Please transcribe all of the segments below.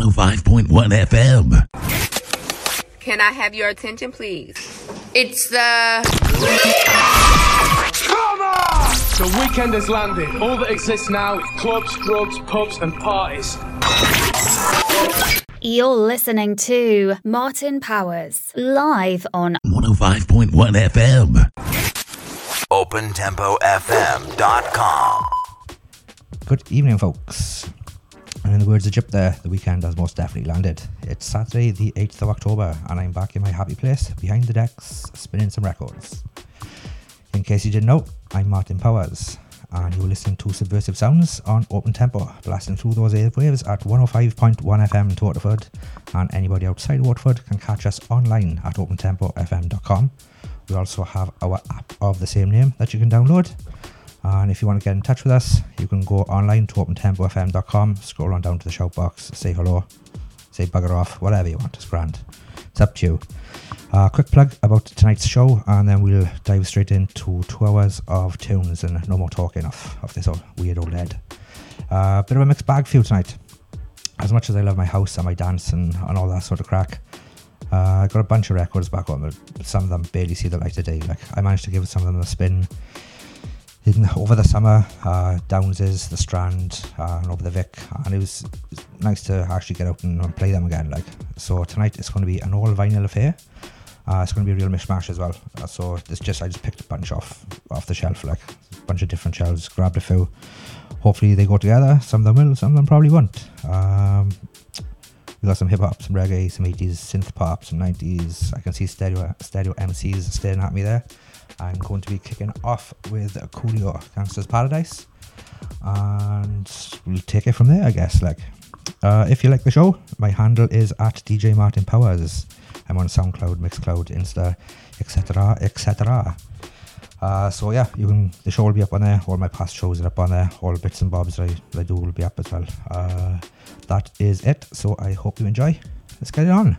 105.1 FM. Can I have your attention, please? It's the The weekend has landed. All that exists now is clubs, drugs, pubs, and parties. You're listening to Martin Powers live on 105.1 FM. OpenTempoFM.com. Good evening, folks. And in the words of Jip there, the weekend has most definitely landed. It's Saturday, the 8th of October, and I'm back in my happy place behind the decks, spinning some records. In case you didn't know, I'm Martin Powers, and you're listening to Subversive Sounds on Open Tempo, blasting through those airwaves at 105.1 FM to Waterford, and anybody outside Waterford can catch us online at opentempofm.com. We also have our app of the same name that you can download. And if you want to get in touch with us, you can go online to opentempofm.com, scroll on down to the shout box, say hello, say bugger off, whatever you want. It's grand. It's up to you. Uh, quick plug about tonight's show, and then we'll dive straight into two hours of tunes and no more talking off of this old weird old head. Uh, bit of a mixed bag for you tonight. As much as I love my house and my dance and, and all that sort of crack, uh, I got a bunch of records back on, but some of them barely see the light of day. Like I managed to give some of them a spin in over the summer, uh, Downses, the Strand, uh, and over the Vic, and it was, it was nice to actually get out and, and play them again. Like so, tonight it's going to be an all vinyl affair. Uh, it's going to be a real mishmash as well. Uh, so it's just I just picked a bunch off off the shelf, like a bunch of different shelves, grabbed a few. Hopefully they go together. Some of them will, some of them probably won't. Um, we got some hip hop, some reggae, some 80s synth pop, some 90s. I can see stereo stereo MCs staring at me there. I'm going to be kicking off with Coolio Gangster's Paradise, and we'll take it from there, I guess. Like, uh, if you like the show, my handle is at DJ Martin Powers. I'm on SoundCloud, Mixcloud, Insta, etc., etc. Uh, so yeah, you can. The show will be up on there. All my past shows are up on there. All bits and bobs I, I do will be up as well. Uh, that is it. So I hope you enjoy. Let's get it on.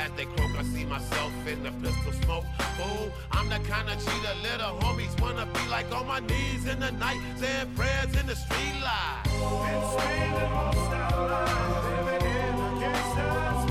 As they croak, I see myself in the pistol smoke. Fool, I'm the kind of cheater little homies wanna be like on my knees in the night, saying prayers in the street light. Been spending most our lives living in a gangster's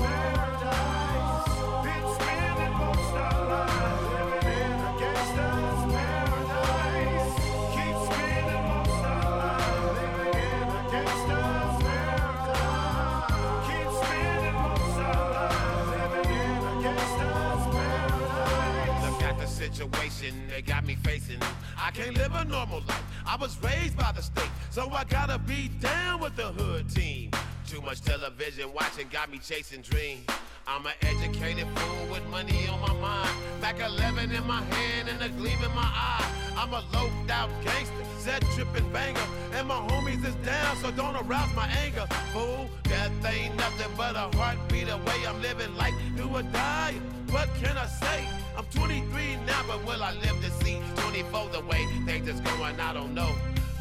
situation they got me facing. I can't live a normal life. I was raised by the state, so I gotta be down with the hood team. Too much television watching got me chasing dreams. I'm an educated fool with money on my mind. Back 11 in my hand and a gleam in my eye. I'm a loped out gangster, set tripping banger. And my homies is down, so don't arouse my anger. Fool, death ain't nothing but a heartbeat away. I'm living life, do or die. What can I say? I'm 23 now, but will I live to see 24 the way things is going? I don't know.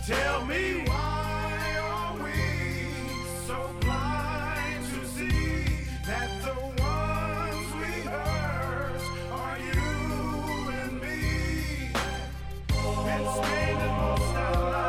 Tell me why are we so blind to see that the ones we hurt are you and me? Been spending most our lives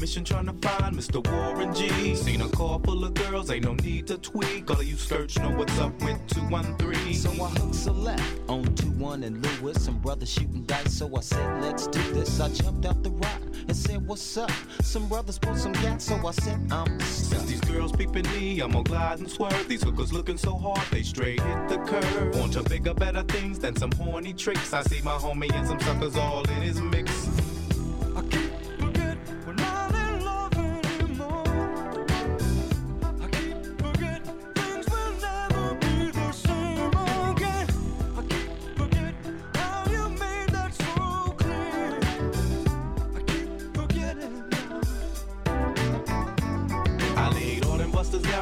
mission trying to find Mr. Warren G. Seen a car full of girls, ain't no need to tweak. All of you search know what's up with 213. So I hooked select on 2-1 and Lewis. Some brothers shooting dice, so I said, let's do this. I jumped out the ride and said, what's up? Some brothers pulled some gas, so I said, I'm Since these girls peeping me, I'm gonna glide and swerve. These hookers looking so hard, they straight hit the curve. Want to bigger, better things than some horny tricks. I see my homie and some suckers all in his mix.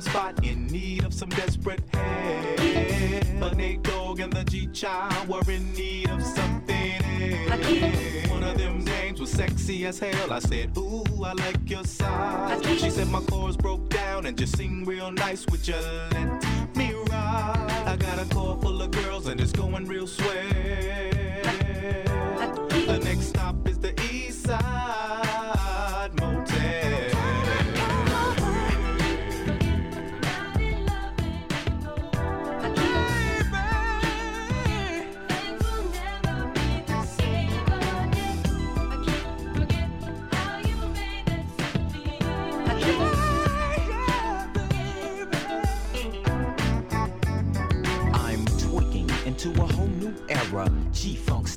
same spot, in need of some desperate help. But Nate Dogg and the G Child were in need of something else. One of them dames was sexy as hell. I said, Ooh, I like your size. She said my chords broke down and just sing real nice. Would you let me ride? I got a car full of girls and it's going real swell.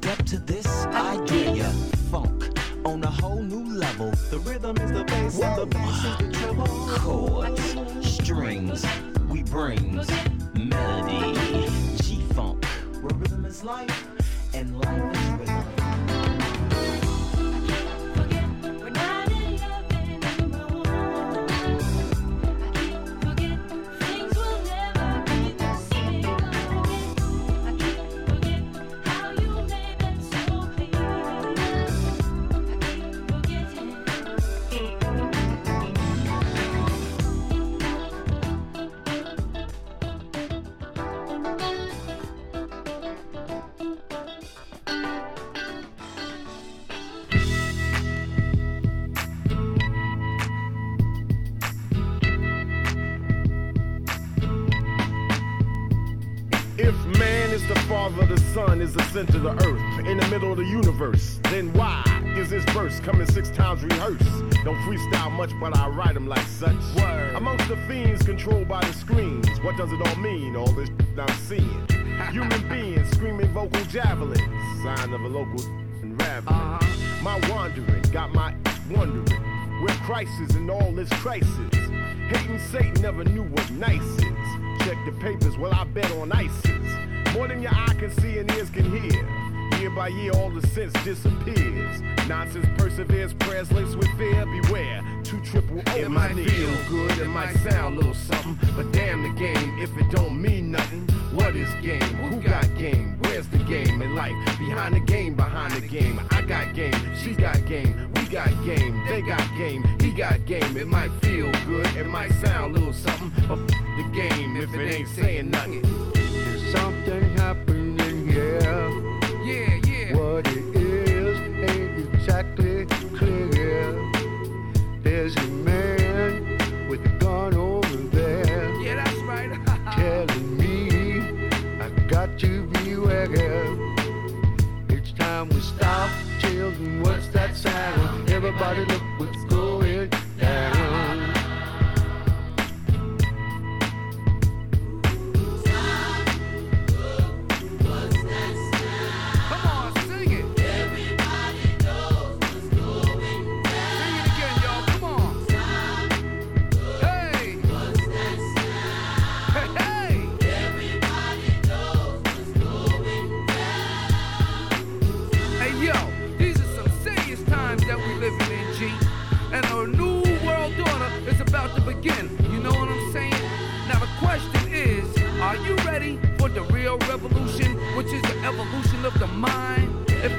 Step to this idea. Funk on a whole new level. The rhythm is the bass and the bass is the treble. Chords, strings, we bring melody. G-Funk, where rhythm is life and life is the center of the earth, in the middle of the universe. Then why is this verse coming six times rehearsed? Don't freestyle much, but I write them like such. Word. Amongst the fiends controlled by the screens, what does it all mean? All this I'm seeing. Human beings screaming vocal javelins, sign of a local raveling. Uh-huh. My wandering got my wondering where crisis and all this crisis. Hating Satan never knew what nice is. Check the papers, well I bet on ISIS. More than your eye can see and ears can hear. Year by year, all the sense disappears. Nonsense perseveres, prayers laced with fear. Beware, two triple O. It might feel good, it might sound a little something, but damn the game if it don't mean nothing. What is game? Who got game? Where's the game in life? Behind the game, behind the game. I got game, she got game, we got game, they got game, he got game. It might feel good, it might sound a little something, but f- the game if it ain't saying nothing. There's something happening here. Yeah, yeah. What it is ain't exactly clear. There's a man with a gun over there. Yeah, that's right. telling me I got to beware. It's time we stop. Children, what's that sound? Everybody look what's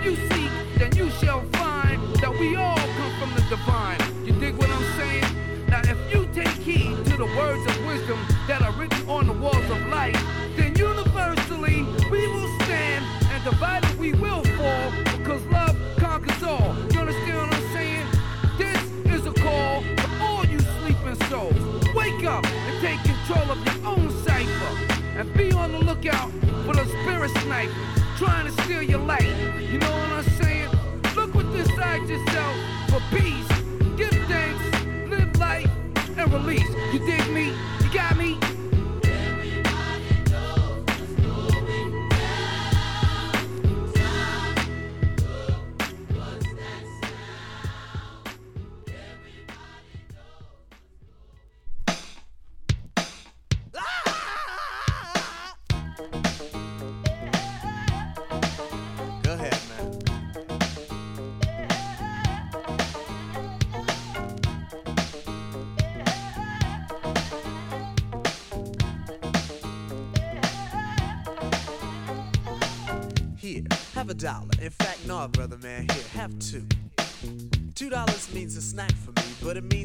you seek,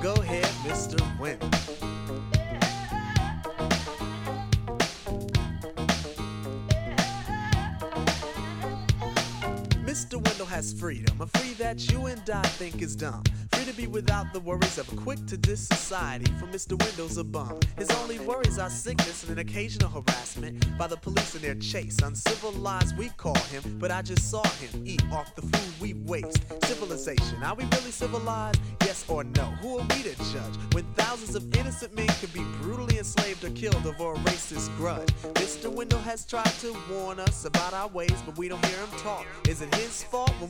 Go ahead, Mr. Wendell. Freedom, a free that you and I think is dumb. Free to be without the worries of a quick to diss society, for Mr. Wendell's a bum. His only worries are sickness and an occasional harassment by the police in their chase. Uncivilized, we call him, but I just saw him eat off the food we waste. Civilization, are we really civilized? Yes or no? Who are we to judge when thousands of innocent men could be brutally enslaved or killed over a racist grudge? Mr. Wendell has tried to warn us about our ways, but we don't hear him talk. Is it his fault when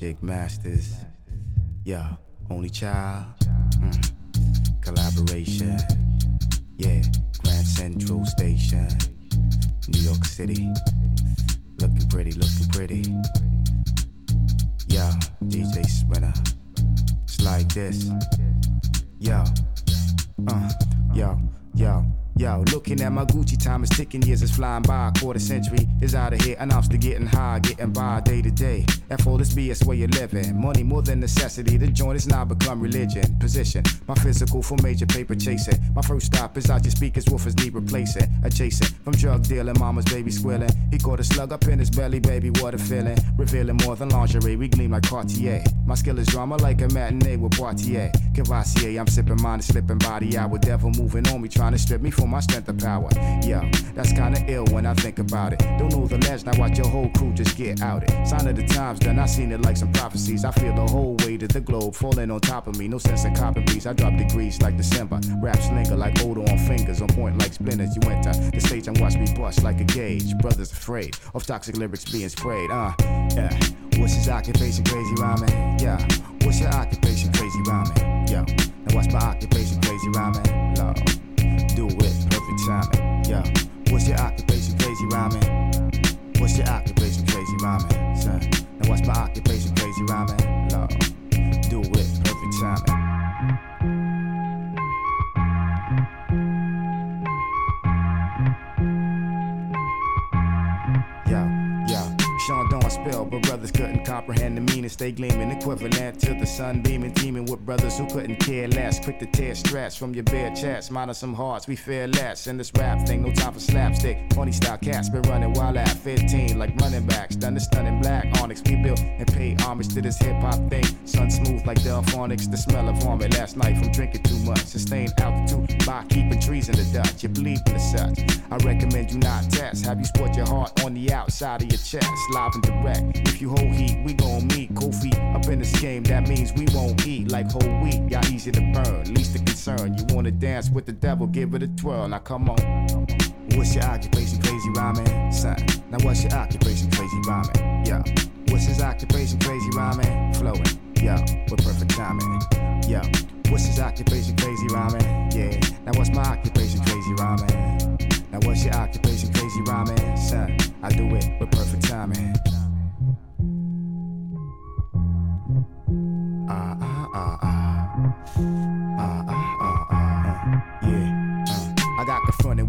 Jake Masters. Yeah, only child. Mm. Collaboration. Yeah, Grand Central Station. New York City. Looking pretty, looking pretty. Yeah, DJ Sprinter. It's like this. Yo. My Gucci time is ticking, years is flying by. Quarter century is out of here, and I'm getting high, getting by day to day. F all this BS where you're living. Money more than necessity. The joint is now become religion. Position, my physical for major paper chasing. My first stop is out your speakers, woofers need replacing. Adjacent from drug dealing, mama's baby squealing. He caught a slug up in his belly, baby, what a feeling. Revealing more than lingerie, we gleam like Cartier. My skill is drama like a matinee with Poitier. Courvoisier, I'm sipping mine, and slipping body out with devil moving on me, trying to strip me from my strength and power. Yeah, that's kinda ill when I think about it. Don't know the legend, I watch your whole crew just get outed. Sign of the times, done, I seen it like some prophecies. I feel the whole weight of the globe falling on top of me. No sense in copping beats. I drop degrees like December. Raps linger like odor on fingers, on point like splinters. You enter the stage and watch me bust like a gauge. Brothers afraid of toxic lyrics being sprayed. Uh. What's his occupation? Crazy rhyming. Yeah. What's your occupation? Crazy rhyming. Yo. Now what's my occupation? Crazy rhyming. Lord. Do it perfect timing. Yo. What's your occupation? Crazy rhyming. Equivalent brothers who couldn't care less. Quick to tear straps from your bare chest. Minus some hearts, we fear less. In this rap thing, no time for slapstick. Pony style cats been running wild at 15, like running backs. Done the stunning black onyx. We built and pay homage to this hip hop thing. Sun smooth like Delfonics. The smell of vomit last night from drinking too much. Sustained altitude by keeping trees in the Dutch. You're bleeding as such. I recommend you not test. Have you sport your heart on the outside of your chest? Live and direct. If you hold heat, we gon' meet. Feet up in this game, that means we won't eat like whole wheat. Y'all easy to burn, least the concern. You wanna dance with the devil, give it a twirl. Now come on. What's your occupation? Crazy rhyming, son. Now what's your occupation? Crazy rhyming, yeah. What's his occupation? Crazy rhyming, flowing, yeah, with perfect timing, yeah. What's his occupation? Crazy rhyming, yeah. Now what's my occupation? Crazy rhyming. Now what's your occupation? Crazy rhyming, son. I do it with perfect timing. Ah.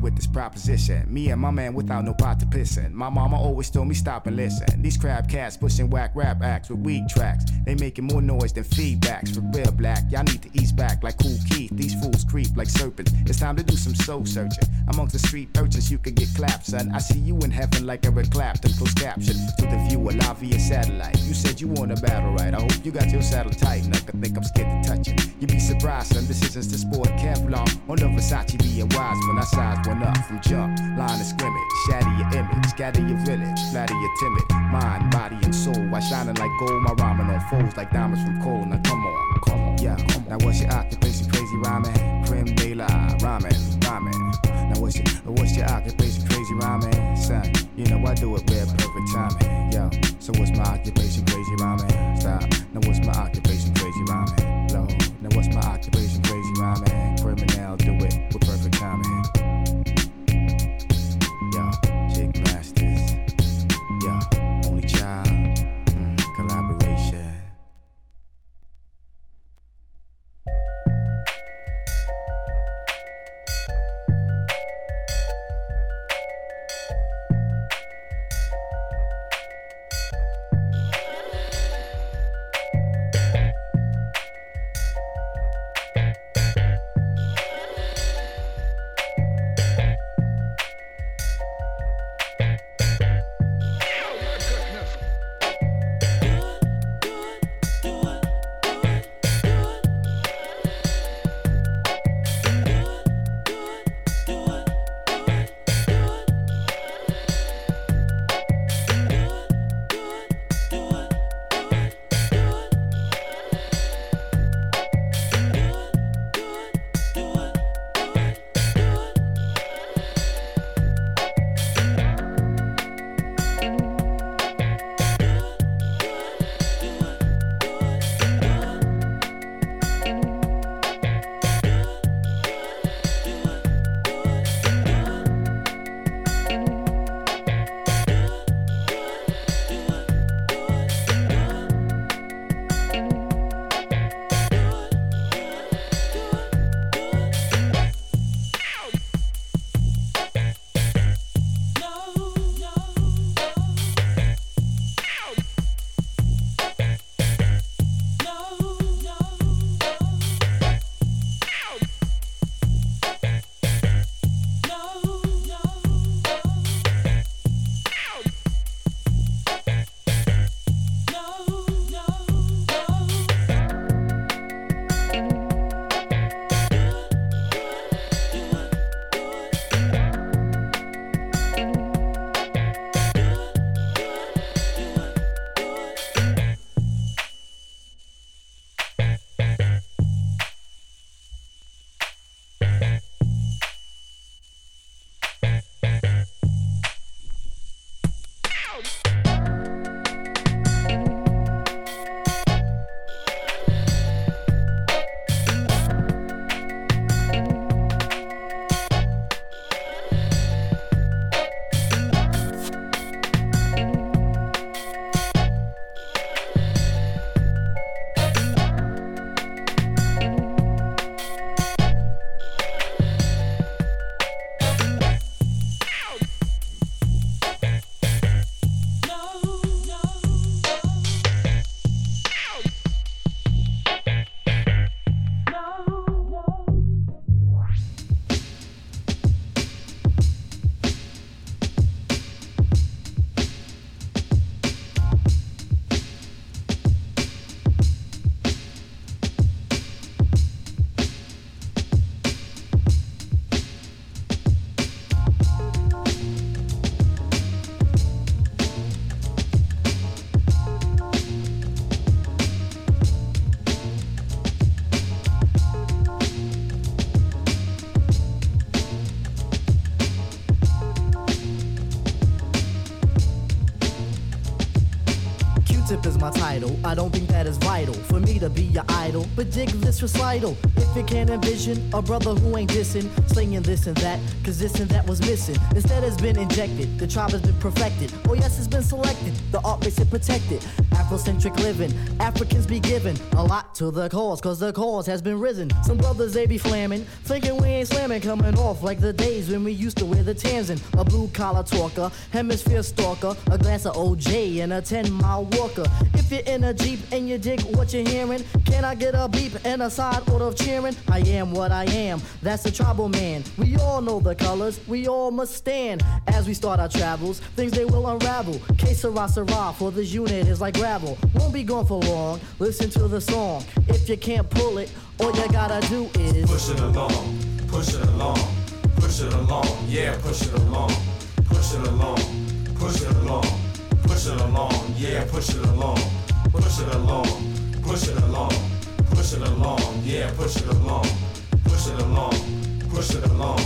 With this proposition. Me and my man without no pot to piss in. My mama always told me stop and listen. These crab cats pushing whack rap acts with weak tracks. They making more noise than feedbacks. For real black, y'all need to ease back like Kool Keith. These fools creep like serpents. It's time to do some soul searching. Amongst the street urchins, you could get clapped, son. I see you in heaven like Eric Clapton. Close caption to the viewer live via satellite. You said you want a battle, right? I hope you got your saddle tight. And I think I'm scared to touch it. You'd be surprised, son. Decisions to sport Kevlar on the Versace being wise when I size up from jump. Line of scrimmage, shatter your image, scatter your village, flatter your timid mind, body, and soul. While shining like gold, my rhyming on foes like diamonds from coal. Now come on, come on, yeah. Come on. Now what's your occupation? Crazy rhyming, de la rhyming, rhyming. Now what's your what's your occupation? Crazy rhyming, son. You know I do it with perfect timing, yo. So what's my occupation? Crazy rhyming, stop. Now what's my occupation? Recital. If you can't envision a brother who ain't dissing, slinging this and that, cause this and that was missing. Instead, it's been injected, the tribe has been perfected. Oh, yes, it's been selected, the art makes it protected. Afrocentric living, Africans be given a lot to the cause, cause the cause has been risen. Some brothers, they be flamming, thinking we ain't slamming, coming off like the days when we used to wear the Tanzan. A blue collar talker, hemisphere stalker, a glass of OJ, and a 10 mile walker. You're in a Jeep and you dig what you're hearing, can I get a beep and a side order of cheering? I am what I am, that's a tribal man. We all know the colors, we all must stand. As we start our travels, things they will unravel. Que sera, sera, for this unit is like gravel. Won't be gone for long, listen to the song. If you can't pull it, all you gotta do is push it along, push it along, push it along, yeah, push it along, push it along, push it along, push it along, yeah, push it along, push it along, push it along, push it along, yeah, push it along, push it along, push it along,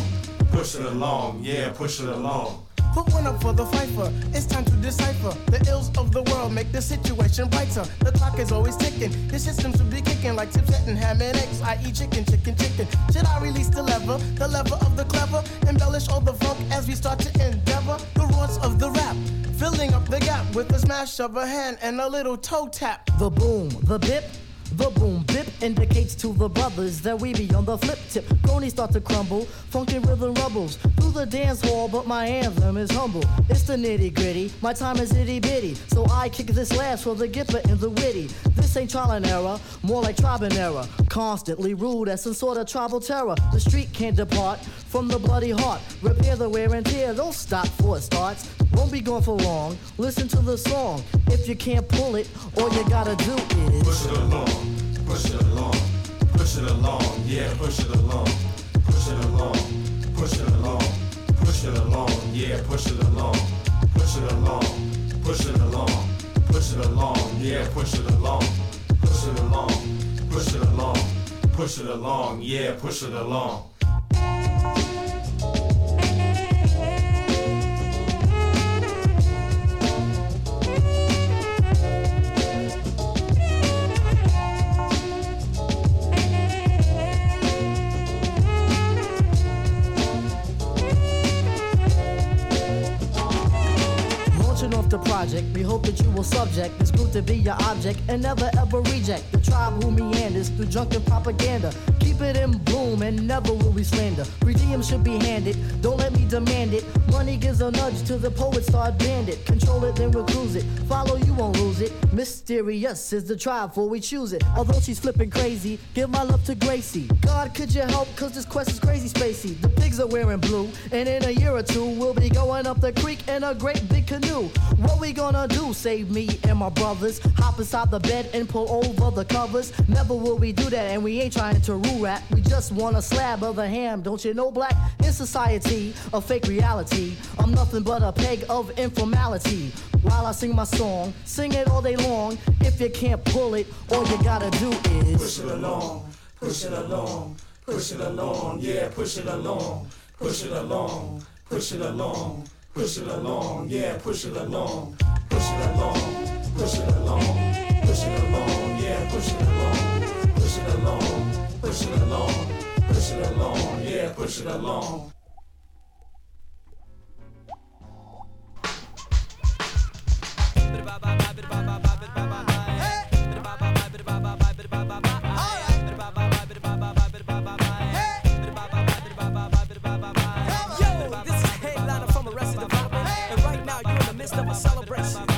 push it along, yeah, push it along. Put one up for the fifer. It's time to decipher. The ills of the world make the situation brighter. The clock is always ticking. Your system should be kicking like chips and ham and eggs. I eat chicken, chicken, chicken. Should I release the lever? The lever of the clever. Embellish all the funk as we start to endeavor. The roars of the rap. Filling up the gap with a smash of a hand and a little toe tap. The boom, the bip. The boom bip indicates to the brothers that we be on the flip tip. Cronies start to crumble, funky rhythm rubbles through the dance hall, but my anthem is humble. It's the nitty gritty, my time is itty bitty, so I kick this last for the gipper and the witty. This ain't trial and error, more like tribe and error. Constantly rude as some sort of tribal terror. The street can't depart from the bloody heart. Repair the wear and tear, don't stop for it starts. Won't be gone for long. Listen to the song. If you can't pull it, all you gotta do is push it along, push it along, push it along, yeah, push it along, push it along, push it along, push it along, yeah, push it along, push it along, push it along, push it along, yeah, push it along, push it along, push it along, push it along, yeah, push it along. We hope that you will subject this group to be your object and never ever reject the tribe who meanders through drunken propaganda. Keep it in bloom and never will we slander. Redeem should be handed, don't let me demand it. Money gives a nudge to the poet, start bandit. Control it, then we'll it. Follow, you won't lose it. Mysterious is the tribe for we choose it. Although she's flipping crazy, give my love to Gracie. God, could you help? Cause this quest is crazy spacey. The pigs are wearing blue, and in a year or two, we'll be going up the creek in a great big canoe. What we gonna do? Save me and my brothers. Hop inside the bed and pull over the covers. Never will we do that, and we ain't trying to rule rap. We just want a slab of the ham, don't you know, black? In society, a fake reality. I'm nothing but a peg of informality. While I sing my song, sing it all day long. If you can't pull it, all you gotta do is push it along, push it along, push it along, yeah, push it along, push it along, push it along. Push it along, yeah, push it along, push it along, push it along, push it along, yeah, push it along, push it along, push it along, push it along, yeah, push it along. Yo, this is headliner from and right now you're in the midst of a celebration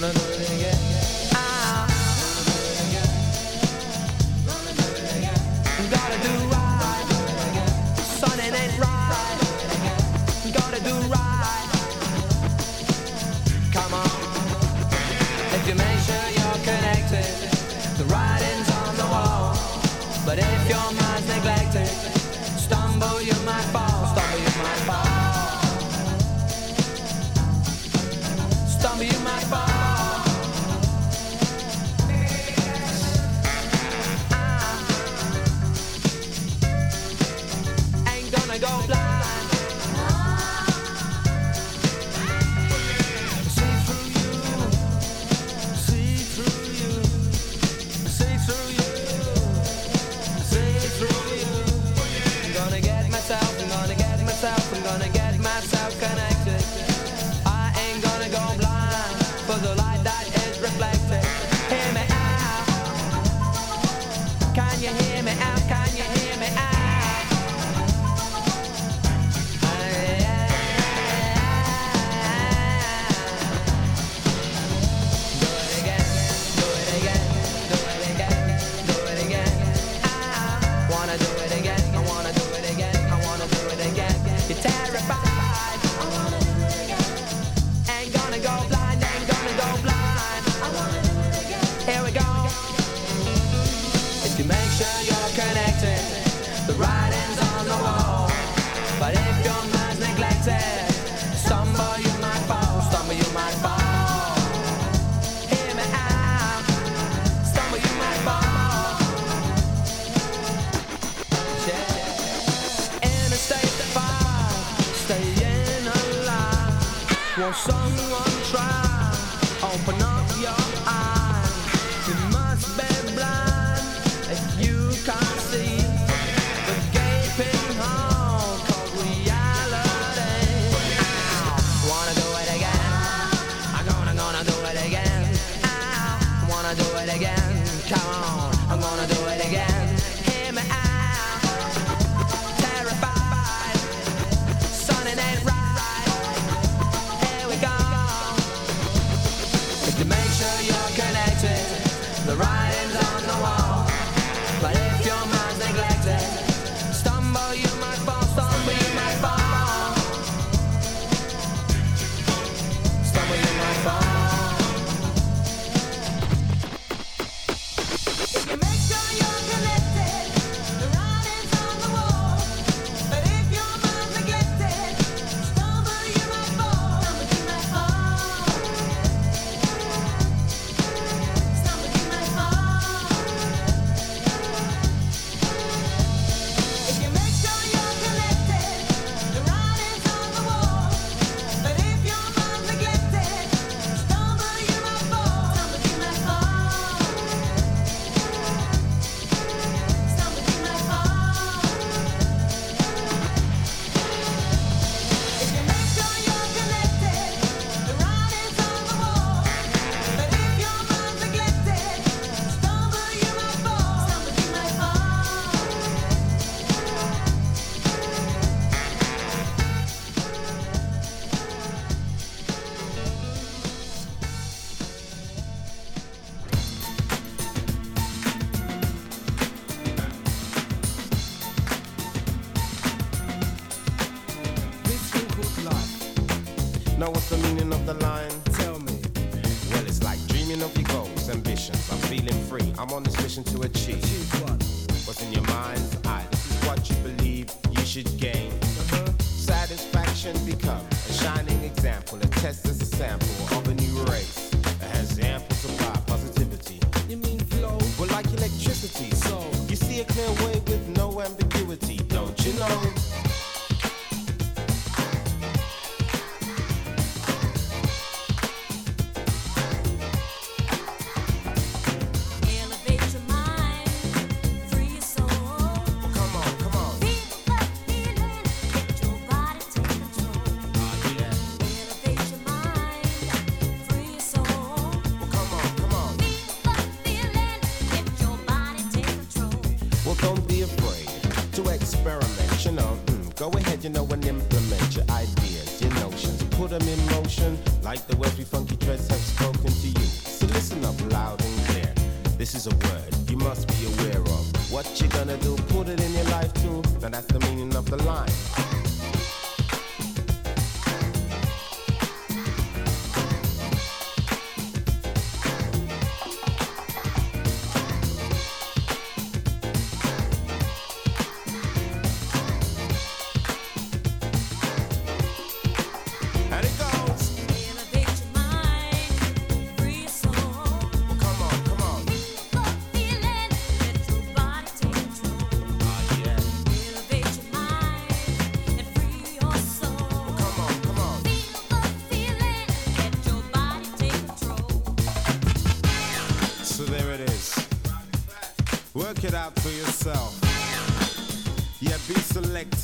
no, no, no.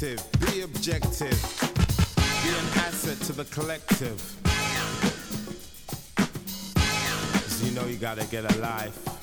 Selective, be objective, be an asset to the collective. 'Cause you know you gotta get a life.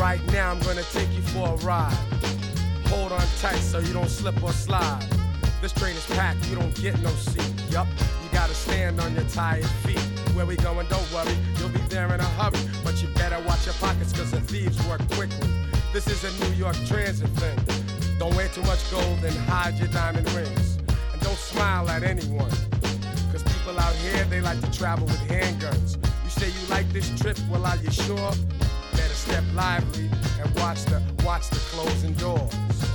Right now, I'm gonna take you for a ride. Hold on tight so you don't slip or slide. This train is packed, you don't get no seat. Yup, you gotta stand on your tired feet. Where we going, don't worry, you'll be there in a hurry. But you better watch your pockets, cause the thieves work quickly. This is a New York transit thing. Don't wear too much gold and hide your diamond rings. And don't smile at anyone. Cause people out here, they like to travel with handguns. You say you like this trip, well, are you sure? Step lively and watch the watch the closing doors.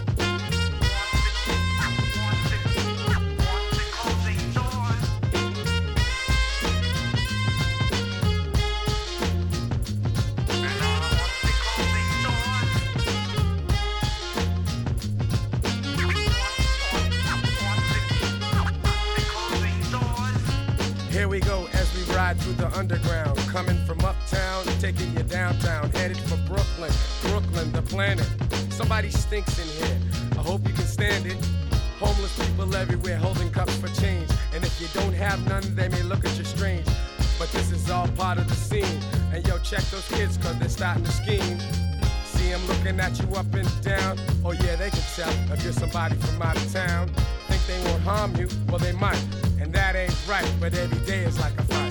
Headed for Brooklyn, Brooklyn, the planet. Somebody stinks in here. I hope you can stand it. Homeless people everywhere holding cups for change. And if you don't have none, they may look at you strange. But this is all part of the scene. And yo, check those kids, cause they're starting to scheme. See them looking at you up and down. Oh yeah, they can tell if you're somebody from out of town. Think they won't harm you? Well, they might. And that ain't right, but every day is like a fight.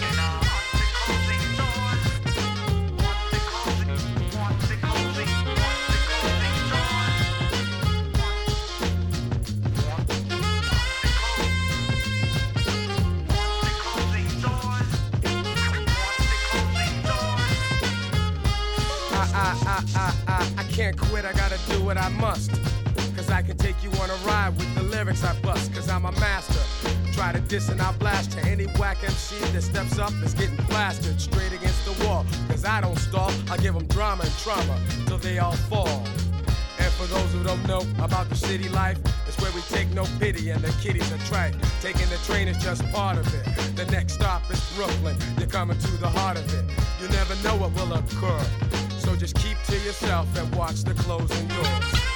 Can't quit, I gotta do what I must. Cause I can take you on a ride with the lyrics I bust, cause I'm a master. Try to diss and I'll blast to Any whack MC that steps up is getting plastered straight against the wall. Cause I don't stall, I give them drama and trauma till they all fall. And for those who don't know about the city life, it's where we take no pity and the kiddies are trite. Taking the train is just part of it. The next stop is Brooklyn. You're coming to the heart of it. You never know what will occur. Just keep to yourself and watch the closing doors.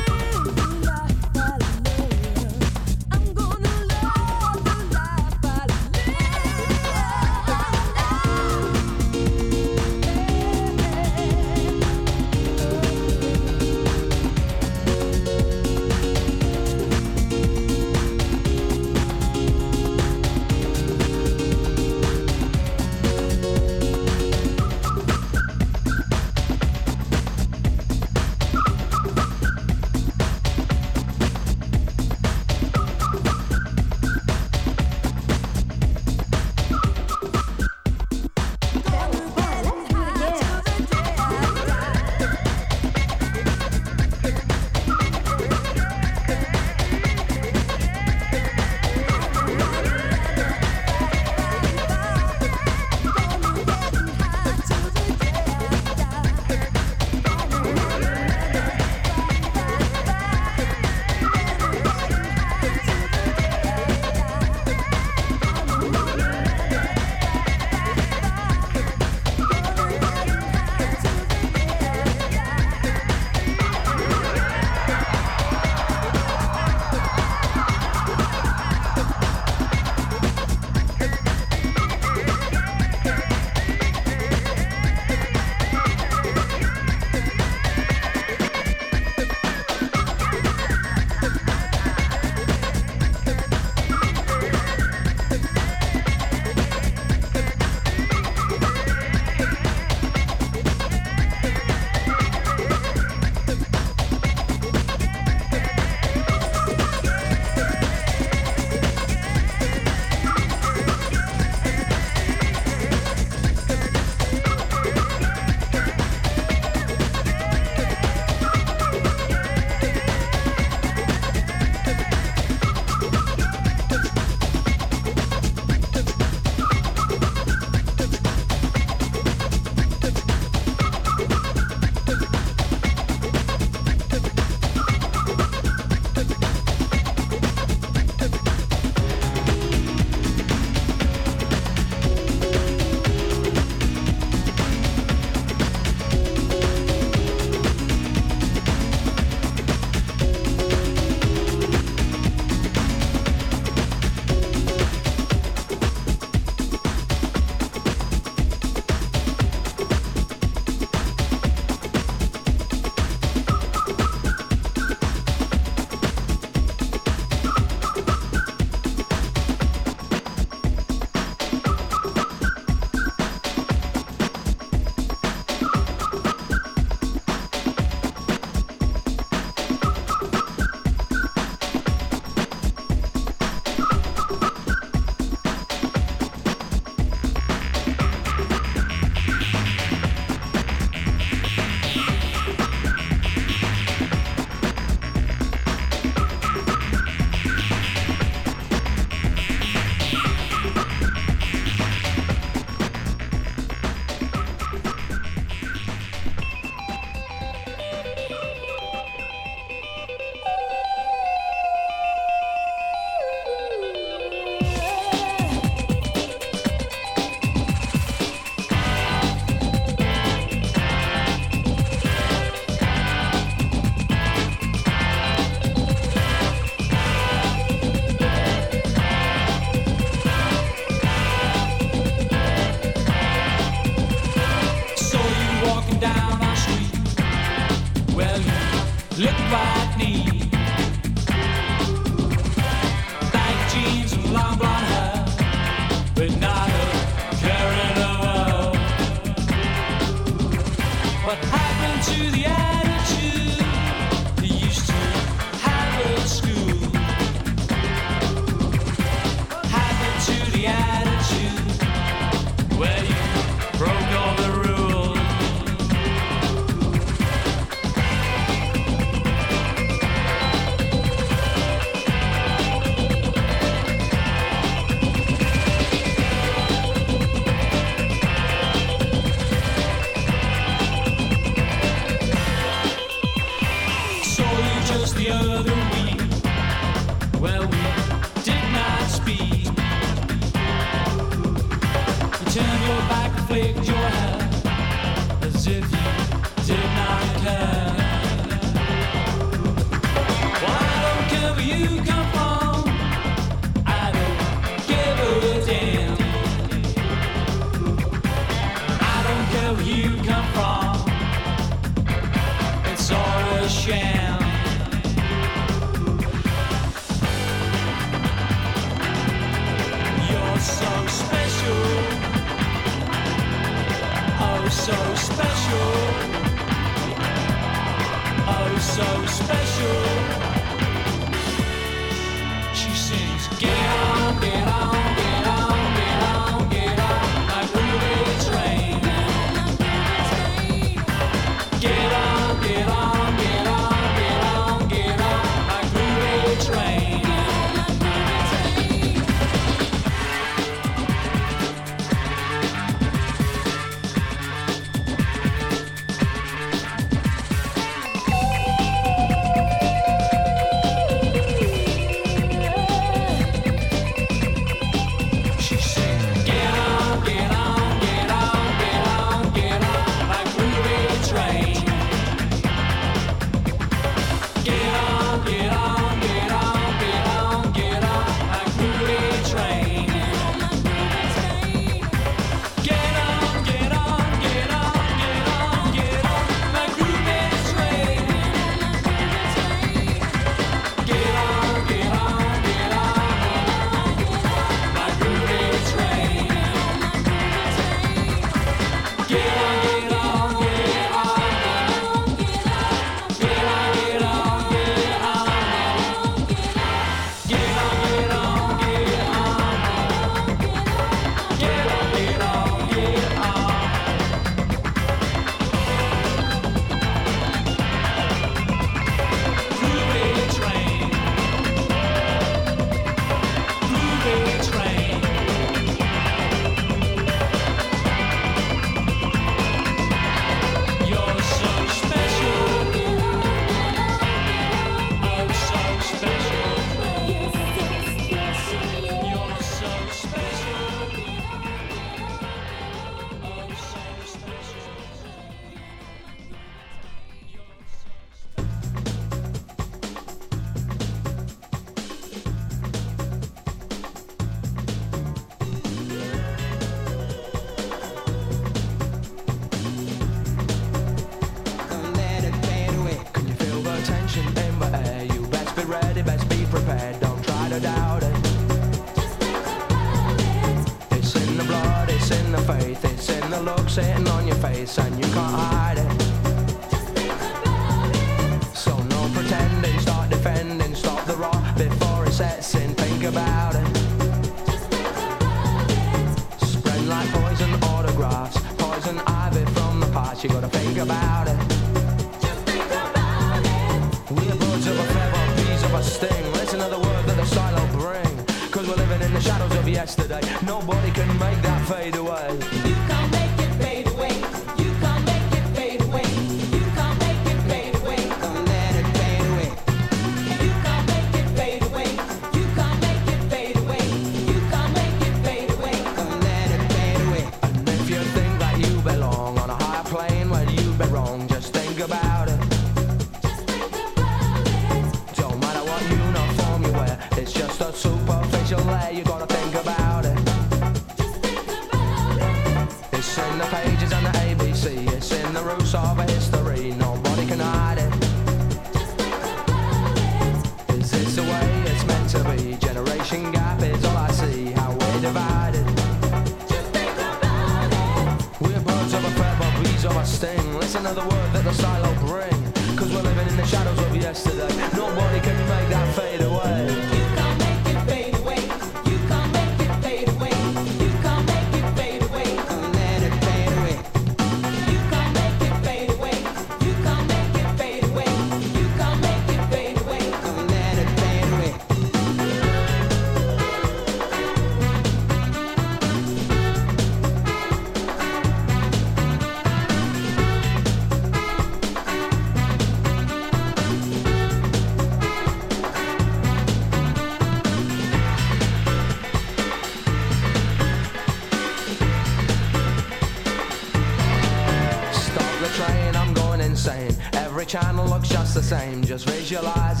visualize.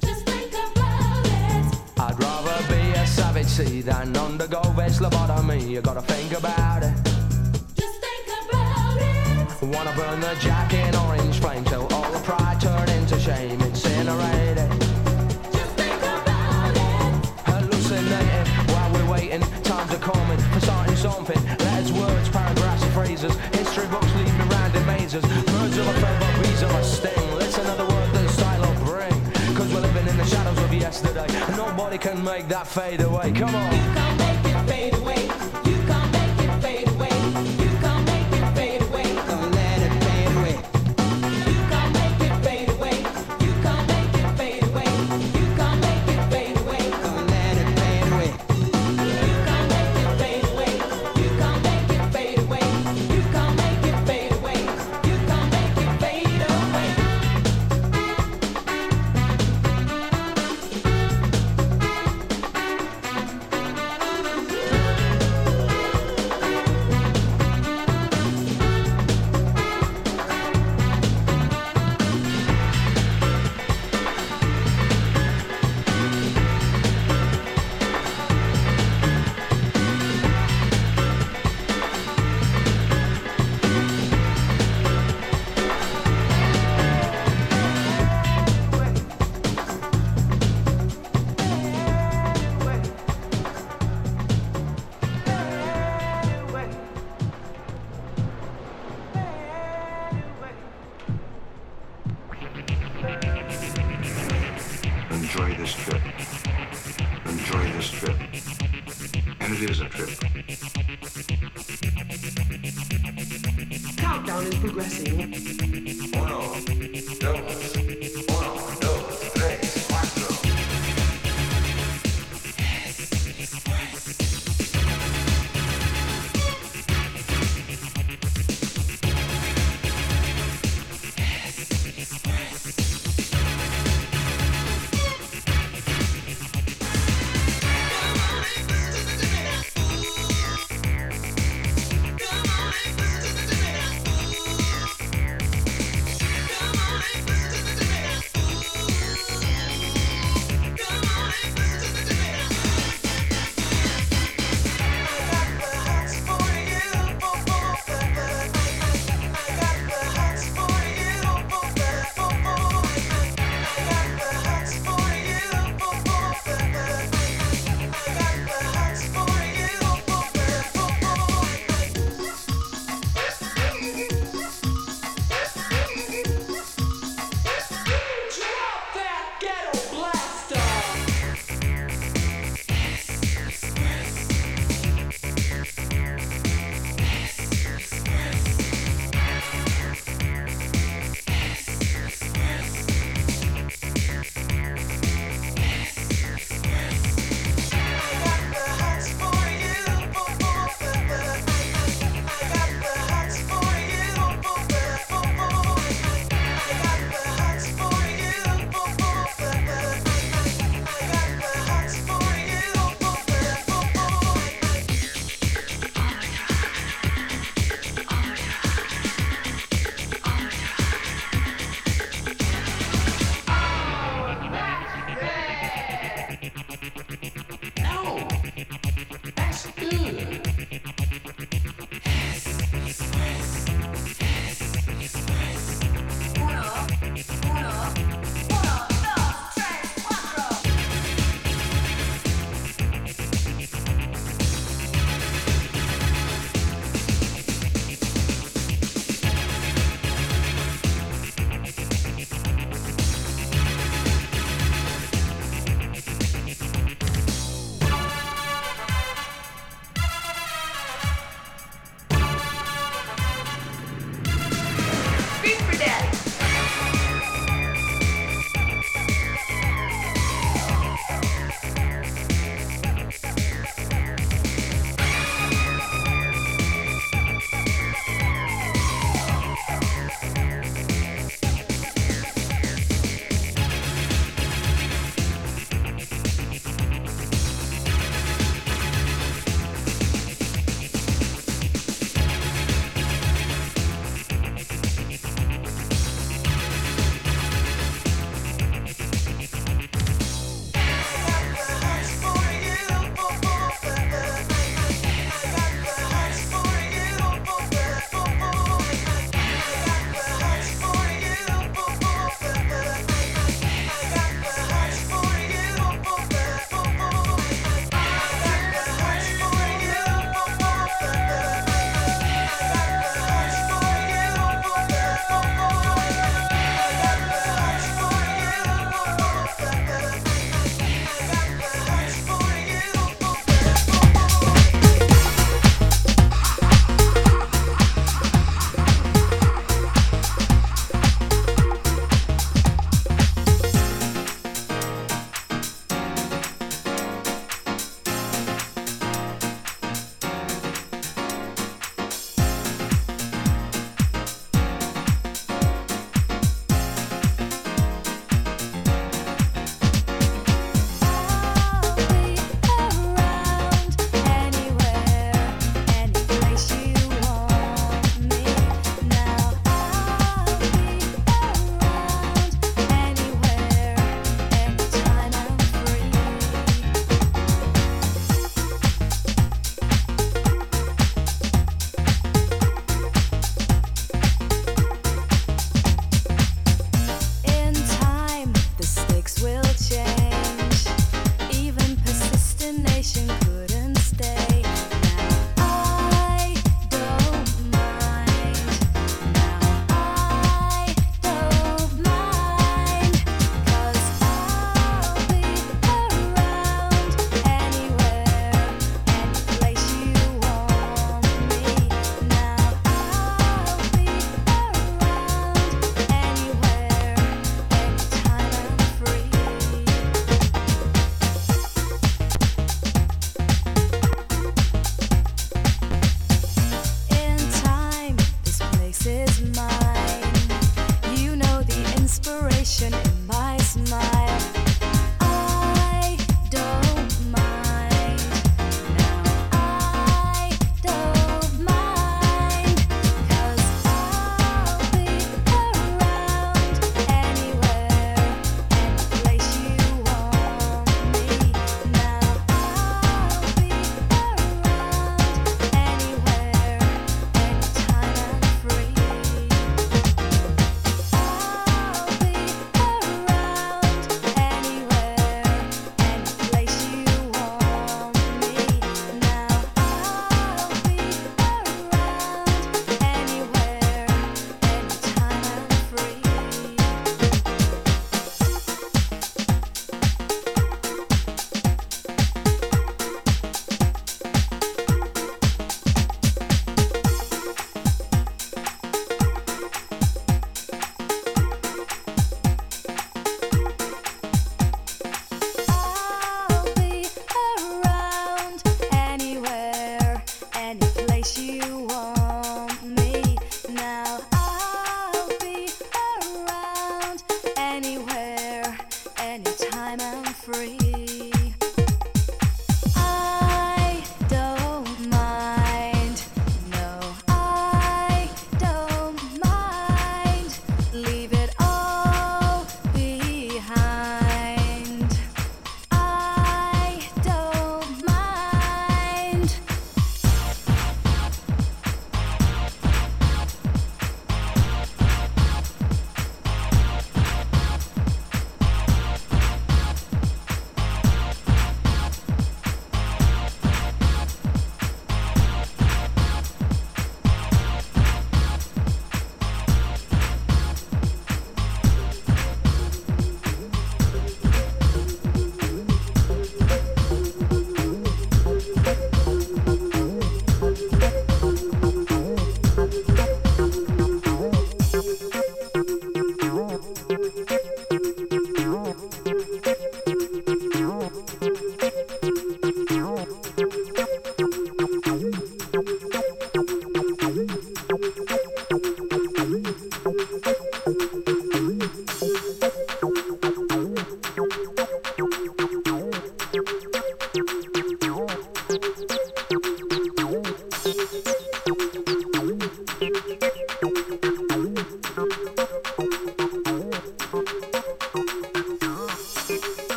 Just think about it. I'd rather be a savage sea than undergo veg lobotomy. You gotta think about it. Just think about it. Wanna burn the jack in orange flame till all the pride turn into shame. Incinerate it. Just think about it. Hallucinating while we're waiting. Times are coming for starting something. Letters, words, paragraphs, and phrases. History books leave me round in mazes. Nobody can make that fade away. Come on.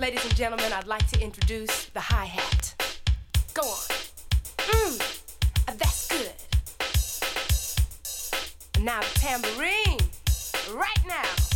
Ladies and gentlemen, I'd like to introduce the hi hat. Go on. Mmm, that's good. Now the tambourine, right now.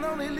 Can only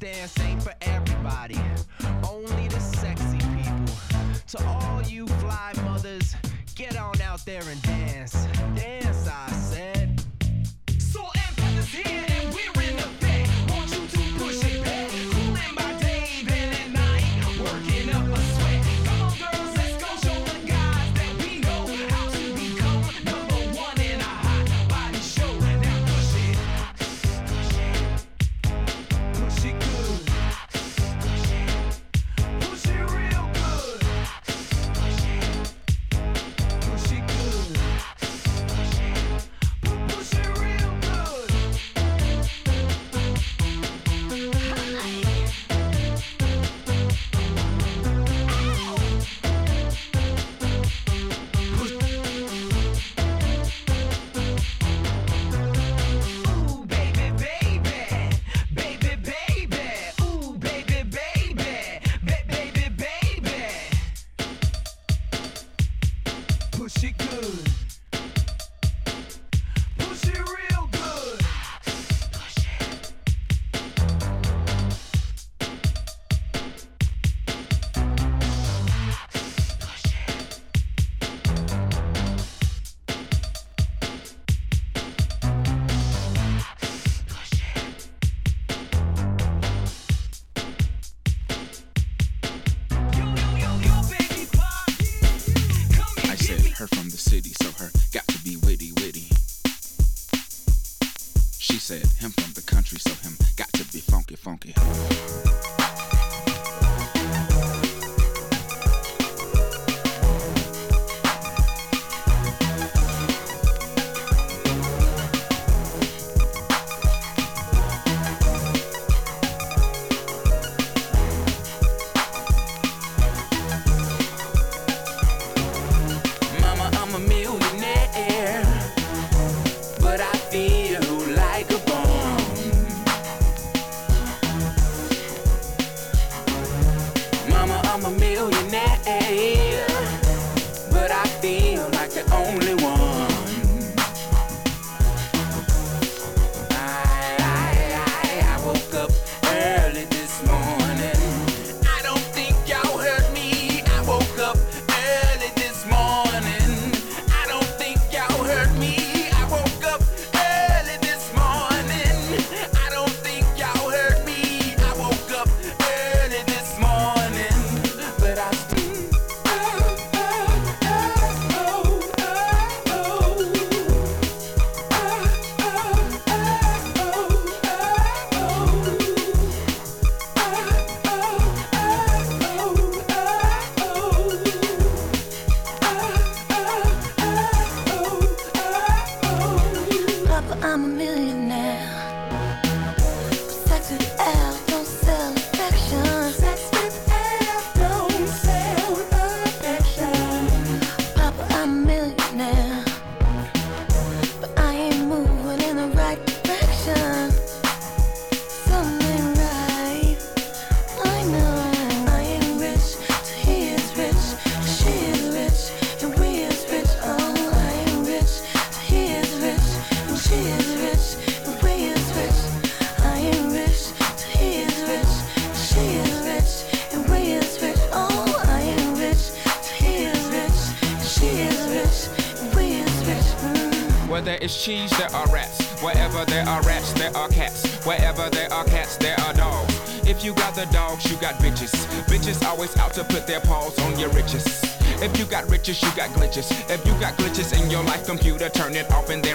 This glitches, you got glitches. If you got glitches in your life computer, turn it off and then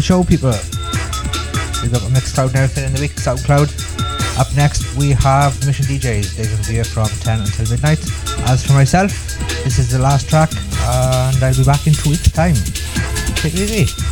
the show, people. We've got Mixcloud now in the week, SoundCloud. Up next, we have Mission DJs. They're going to be here from 10 until midnight. As for myself, this is the last track, and I'll be back in two weeks' time. Take it easy.